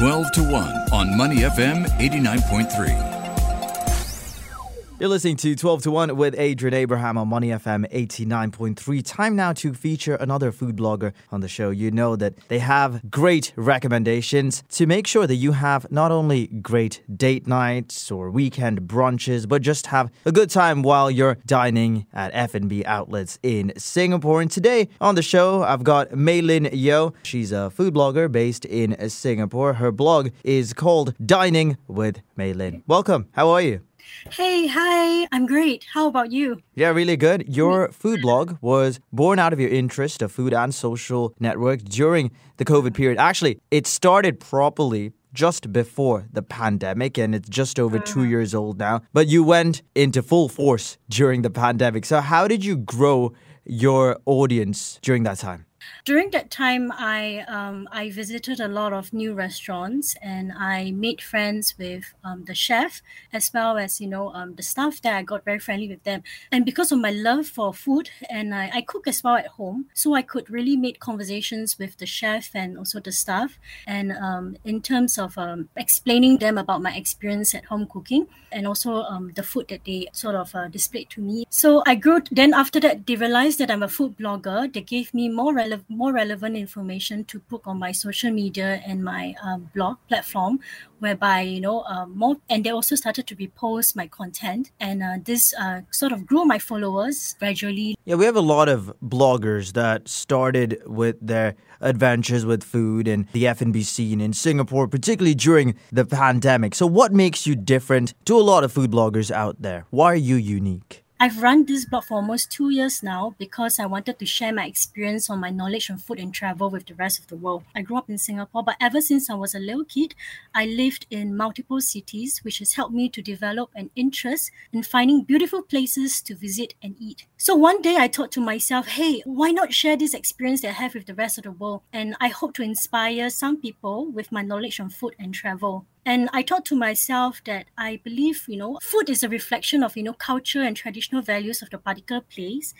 12 to 1 on Money FM 89.3. You're listening to 12 to 1 with Adrian Abraham on Money FM 89.3. Time now to feature another food blogger on the show. You know that they have great recommendations to make sure that you have not only great date nights or weekend brunches, but just have a good time while you're dining at F&B outlets in Singapore. And today on the show, I've got Maylin Yeo. She's a food blogger based in Singapore. Her blog is called Dining with Maylin. Welcome. How are you? Hey, hi, I'm great. How about you? Yeah, really good. Your food blog was born out of your interest of food and social networks during the COVID period. Actually, it started properly just before the pandemic and it's just over two Uh-huh. years old now. But you went into full force during the pandemic. So, how did you grow your audience during that time? During that time, I um, I visited a lot of new restaurants and I made friends with um, the chef as well as you know um, the staff there. I got very friendly with them, and because of my love for food and I, I cook as well at home, so I could really make conversations with the chef and also the staff. And um, in terms of um, explaining them about my experience at home cooking and also um, the food that they sort of uh, displayed to me. So I grew. Then after that, they realized that I'm a food blogger. They gave me more more relevant information to put on my social media and my um, blog platform whereby you know uh, more and they also started to repost my content and uh, this uh, sort of grew my followers gradually Yeah, we have a lot of bloggers that started with their adventures with food and the F&B scene in Singapore, particularly during the pandemic. So what makes you different to a lot of food bloggers out there? Why are you unique? I've run this blog for almost two years now because I wanted to share my experience on my knowledge on food and travel with the rest of the world. I grew up in Singapore, but ever since I was a little kid, I lived in multiple cities, which has helped me to develop an interest in finding beautiful places to visit and eat. So one day I thought to myself, hey, why not share this experience that I have with the rest of the world? And I hope to inspire some people with my knowledge on food and travel. And I thought to myself that I believe, you know, food is a reflection of, you know, culture and traditional values of the particular place.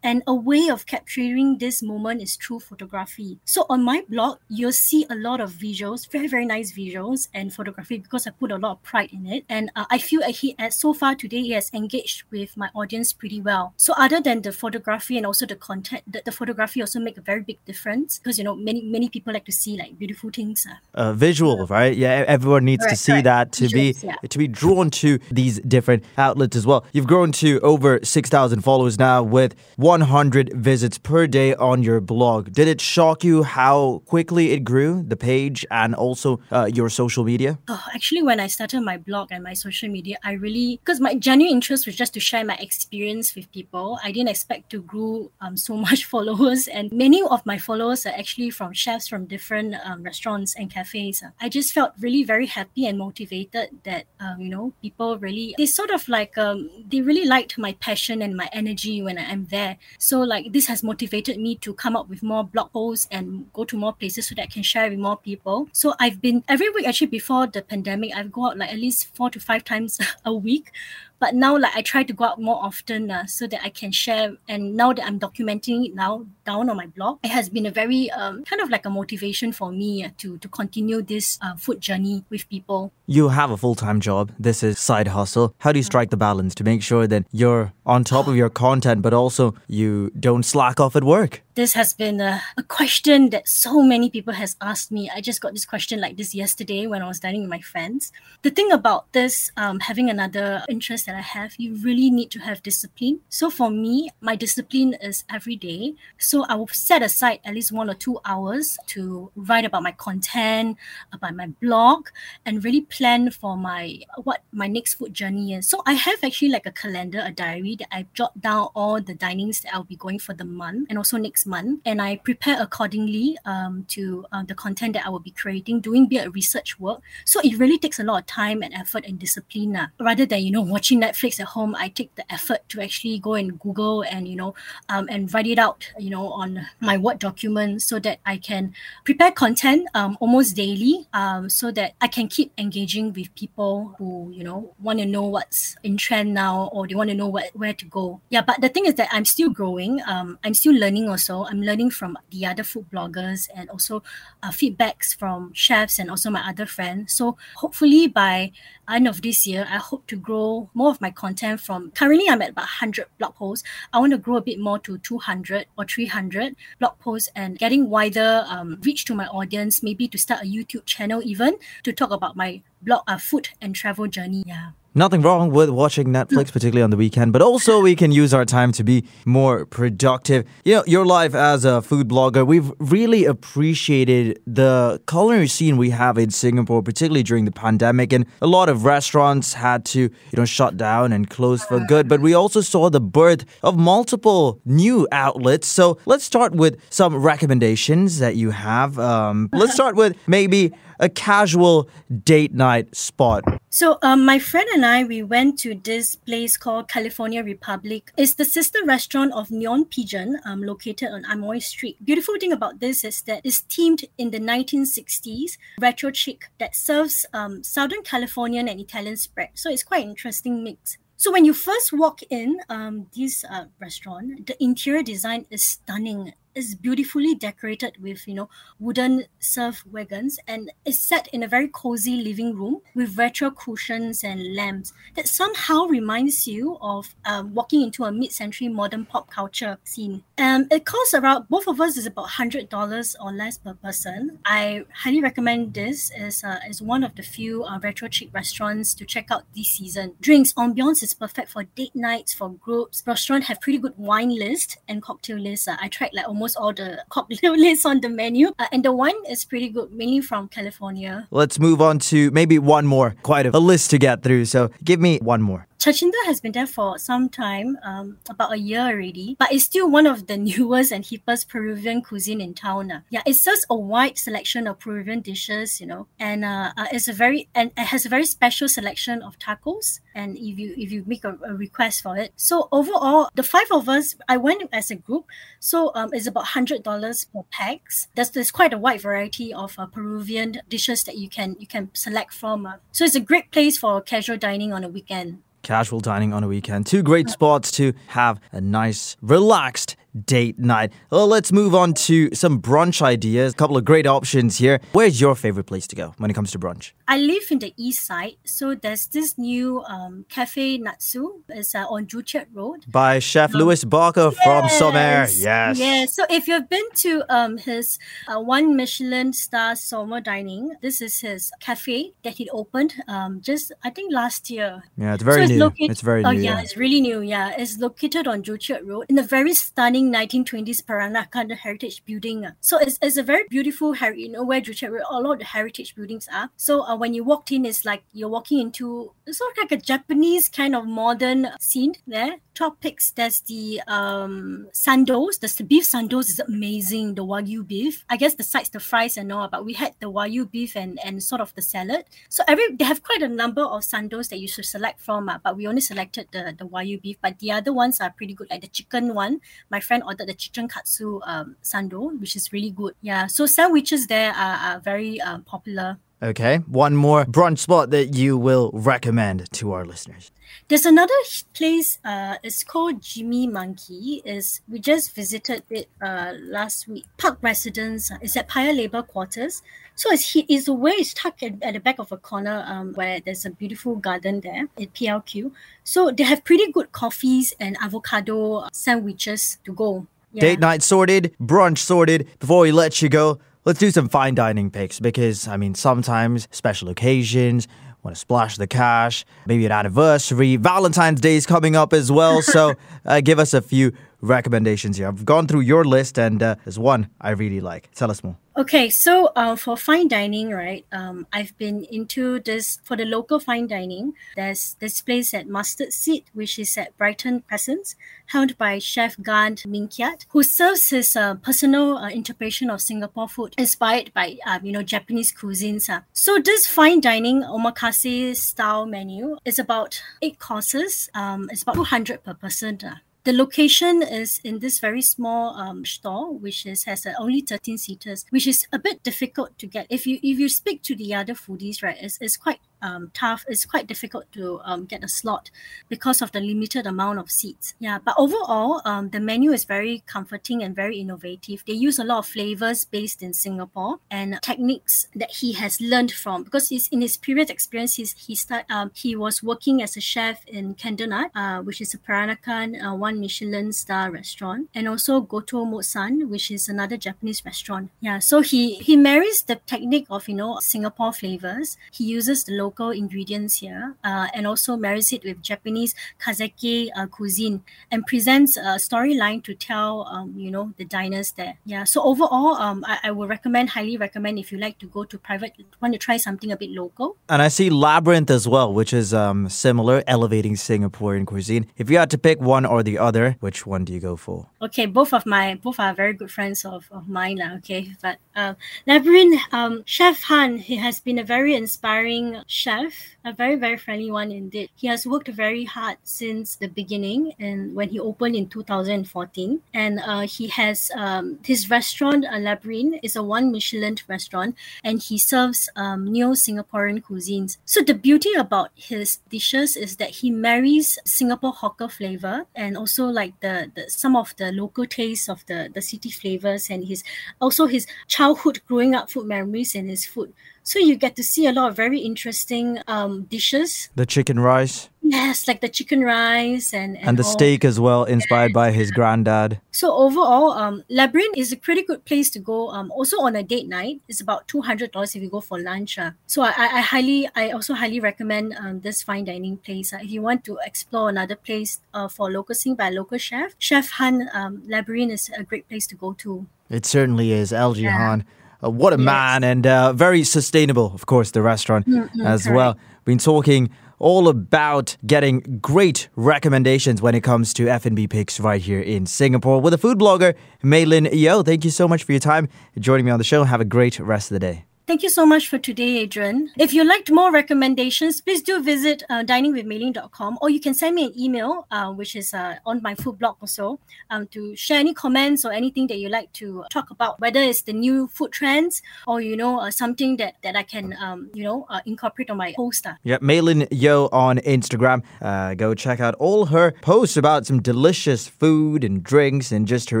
And a way of capturing this moment is through photography. So on my blog, you'll see a lot of visuals, very, very nice visuals and photography because I put a lot of pride in it. And uh, I feel he, uh, so far today, he has engaged with my audience pretty well. So other than the photography and also the content, the, the photography also make a very big difference because, you know, many, many people like to see like beautiful things. Uh. Uh, visual, right? Yeah, everyone needs to see correct. that to Visuals, be yeah. to be drawn to these different outlets as well. You've grown to over 6,000 followers now with 100 visits per day on your blog. Did it shock you how quickly it grew, the page and also uh, your social media? Oh, actually, when I started my blog and my social media, I really because my genuine interest was just to share my experience with people. I didn't expect to grow um, so much followers, and many of my followers are actually from chefs from different um, restaurants and cafes. I just felt really very happy and motivated that um, you know people really they sort of like um, they really liked my passion and my energy when I'm there. So like this has motivated me to come up with more blog posts and go to more places so that I can share with more people. So I've been every week actually before the pandemic, I've go out like at least four to five times a week. But now like I try to go out more often uh, so that I can share. And now that I'm documenting it now down on my blog, it has been a very um, kind of like a motivation for me uh, to to continue this uh, food journey with people. You have a full time job. This is side hustle. How do you strike the balance to make sure that you're on top of your content, but also you don't slack off at work? This has been a, a question that so many people has asked me. I just got this question like this yesterday when i was dining with my friends. The thing about this um, having another interest that i have you really need to have discipline. So for me my discipline is every day. So i will set aside at least one or two hours to write about my content about my blog and really plan for my what my next food journey is. So i have actually like a calendar a diary that i jot down all the dinings that i'll be going for the month and also next month and I prepare accordingly um, to uh, the content that I will be creating, doing bit research work. So it really takes a lot of time and effort and discipline. Uh. Rather than, you know, watching Netflix at home, I take the effort to actually go and Google and, you know, um, and write it out, you know, on my Word document so that I can prepare content um, almost daily um, so that I can keep engaging with people who, you know, want to know what's in trend now or they want to know what, where to go. Yeah, but the thing is that I'm still growing. Um, I'm still learning also also. I'm learning from the other food bloggers and also uh, feedbacks from chefs and also my other friends. So hopefully by end of this year, I hope to grow more of my content from currently I'm at about 100 blog posts. I want to grow a bit more to 200 or 300 blog posts and getting wider um, reach to my audience, maybe to start a YouTube channel even to talk about my blog uh, food and travel journey. Yeah. Nothing wrong with watching Netflix, particularly on the weekend, but also we can use our time to be more productive. You know, your life as a food blogger, we've really appreciated the culinary scene we have in Singapore, particularly during the pandemic. And a lot of restaurants had to, you know, shut down and close for good. But we also saw the birth of multiple new outlets. So let's start with some recommendations that you have. Um, let's start with maybe a casual date night spot. So, um, my friend and I, we went to this place called California Republic. It's the sister restaurant of Neon Pigeon, um, located on Amoy Street. Beautiful thing about this is that it's themed in the 1960s, retro chic that serves um, Southern Californian and Italian spread. So it's quite interesting mix. So when you first walk in um, this uh, restaurant, the interior design is stunning is beautifully decorated with you know wooden surf wagons and is set in a very cozy living room with retro cushions and lamps that somehow reminds you of um, walking into a mid-century modern pop culture scene. Um, it costs around both of us is about hundred dollars or less per person. I highly recommend this as uh, as one of the few uh, retro chic restaurants to check out this season. Drinks ambiance is perfect for date nights for groups. Restaurant have pretty good wine list and cocktail list. Uh, I tried like almost all the cocktail lists on the menu. Uh, and the wine is pretty good, mainly from California. Let's move on to maybe one more. Quite a, a list to get through. So give me one more. Chachinda has been there for some time, um, about a year already, but it's still one of the newest and hippest Peruvian cuisine in town. Uh. Yeah, it serves a wide selection of Peruvian dishes, you know, and uh, uh, it's a very and it has a very special selection of tacos. And if you if you make a, a request for it, so overall, the five of us, I went as a group, so um, it's about hundred dollars per pax. There's there's quite a wide variety of uh, Peruvian dishes that you can you can select from. Uh. So it's a great place for casual dining on a weekend casual dining on a weekend. Two great uh, spots to have a nice, relaxed date night. Well, let's move on to some brunch ideas. A couple of great options here. Where's your favorite place to go when it comes to brunch? I live in the east side, so there's this new um, Cafe Natsu. It's uh, on Joo Chiat Road. By Chef um, Lewis Barker yes, from Sommer. Yes. Yes. So if you've been to um, his uh, one Michelin star Sommer Dining, this is his cafe that he opened um, just, I think, last year. Yeah, it's very so new. It's, it's very oh, new. yeah, yeah, it's really new. Yeah, it's located on Joo Chiat Road in a very stunning 1920s Peranakan Heritage Building. So it's, it's a very beautiful, you know, where Joo Road, a lot of the heritage buildings are. So uh, when you walked in, it's like you're walking into sort of like a Japanese kind of modern scene there. Topics, there's the um sandos. The beef sandos is amazing. The wagyu beef. I guess the sides, the fries and all, but we had the wagyu beef and and sort of the salad. So every they have quite a number of sandos that you should select from, uh, but we only selected the the wagyu beef. But the other ones are pretty good. Like the chicken one, my friend ordered the chicken katsu um sando, which is really good. Yeah. So sandwiches there are, are very uh, popular. Okay, one more brunch spot that you will recommend to our listeners. There's another place. Uh, it's called Jimmy Monkey. Is we just visited it uh, last week. Park Residence. Uh, it's at Paya Lebar Quarters. So it's it's away. It's tucked at, at the back of a corner um, where there's a beautiful garden there at PLQ. So they have pretty good coffees and avocado sandwiches to go. Yeah. Date night sorted, brunch sorted. Before we let you go, let's do some fine dining picks because, I mean, sometimes special occasions, want to splash the cash, maybe an anniversary, Valentine's Day is coming up as well. So uh, give us a few recommendations here. I've gone through your list and uh, there's one I really like. Tell us more. Okay, so uh, for fine dining, right? Um, I've been into this for the local fine dining. There's this place at Mustard Seed, which is at Brighton Crescent, held by Chef Gant Minkiat, who serves his uh, personal uh, interpretation of Singapore food inspired by um, you know Japanese cuisines. Uh. So this fine dining omakase style menu is about eight courses. Um, it's about two hundred per person. The location is in this very small um, store, which is has uh, only 13 seaters, which is a bit difficult to get. If you if you speak to the other foodies, right, it's, it's quite um, tough. It's quite difficult to um, get a slot because of the limited amount of seats. Yeah, but overall, um, the menu is very comforting and very innovative. They use a lot of flavors based in Singapore and techniques that he has learned from because he's in his previous experience. He's, he start um, he was working as a chef in Candlenut, uh, which is a Peranakan uh, one Michelin star restaurant, and also Goto Motsan, which is another Japanese restaurant. Yeah, so he he marries the technique of you know Singapore flavors. He uses the local ingredients here, uh, and also marries it with Japanese kaiseki uh, cuisine, and presents a storyline to tell um, you know the diners there. Yeah, so overall, um, I, I would recommend highly recommend if you like to go to private, want to try something a bit local. And I see Labyrinth as well, which is um, similar, elevating Singaporean cuisine. If you had to pick one or the other, which one do you go for? Okay, both of my both are very good friends of, of mine. Okay, but uh, Labyrinth, um, Chef Han, he has been a very inspiring chef, a very very friendly one indeed. He has worked very hard since the beginning, and when he opened in 2014, and uh, he has um, his restaurant uh, Labyrinth is a one Michelin restaurant, and he serves um, neo Singaporean cuisines. So the beauty about his dishes is that he marries Singapore hawker flavor and also like the, the some of the local tastes of the the city flavors and his also his childhood growing up food memories and his food. So you get to see a lot of very interesting um, dishes. The chicken rice. Yes, like the chicken rice and and, And the all. steak as well, inspired by his granddad. So overall, um, Labyrinth is a pretty good place to go. Um, also on a date night, it's about two hundred dollars if you go for lunch. Uh. So I, I I highly, I also highly recommend um, this fine dining place. Uh. If you want to explore another place uh, for local sing by a local chef, Chef Han um, Labyrinth is a great place to go to. It certainly is. LG Yeah. Uh, what a Yes. man, and uh, very sustainable, of course, the restaurant as well. Been talking all about getting great recommendations when it comes to F&B picks right here in Singapore with a food blogger, Maylin Yeo. Thank you so much for your time joining me on the show. Have a great rest of the day. Thank you so much for today, Adrian. If you liked more recommendations, please do visit uh, diningwithmaylin.com or you can send me an email, uh, which is uh, on my food blog also, um, to share any comments or anything that you like to talk about, whether it's the new food trends or, you know, uh, something that, that I can, um, you know, uh, incorporate on my post. uh. Yeah, Maylin Yeo on Instagram. Uh, go check out all her posts about some delicious food and drinks and just her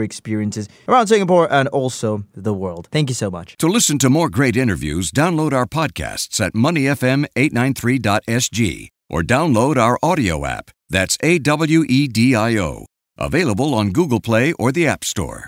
experiences around Singapore and also the world. Thank you so much. To listen to more great interviews, download our podcasts at moneyfm893.sg or download our audio app. That's A W E D I O. Available on Google Play or the App Store.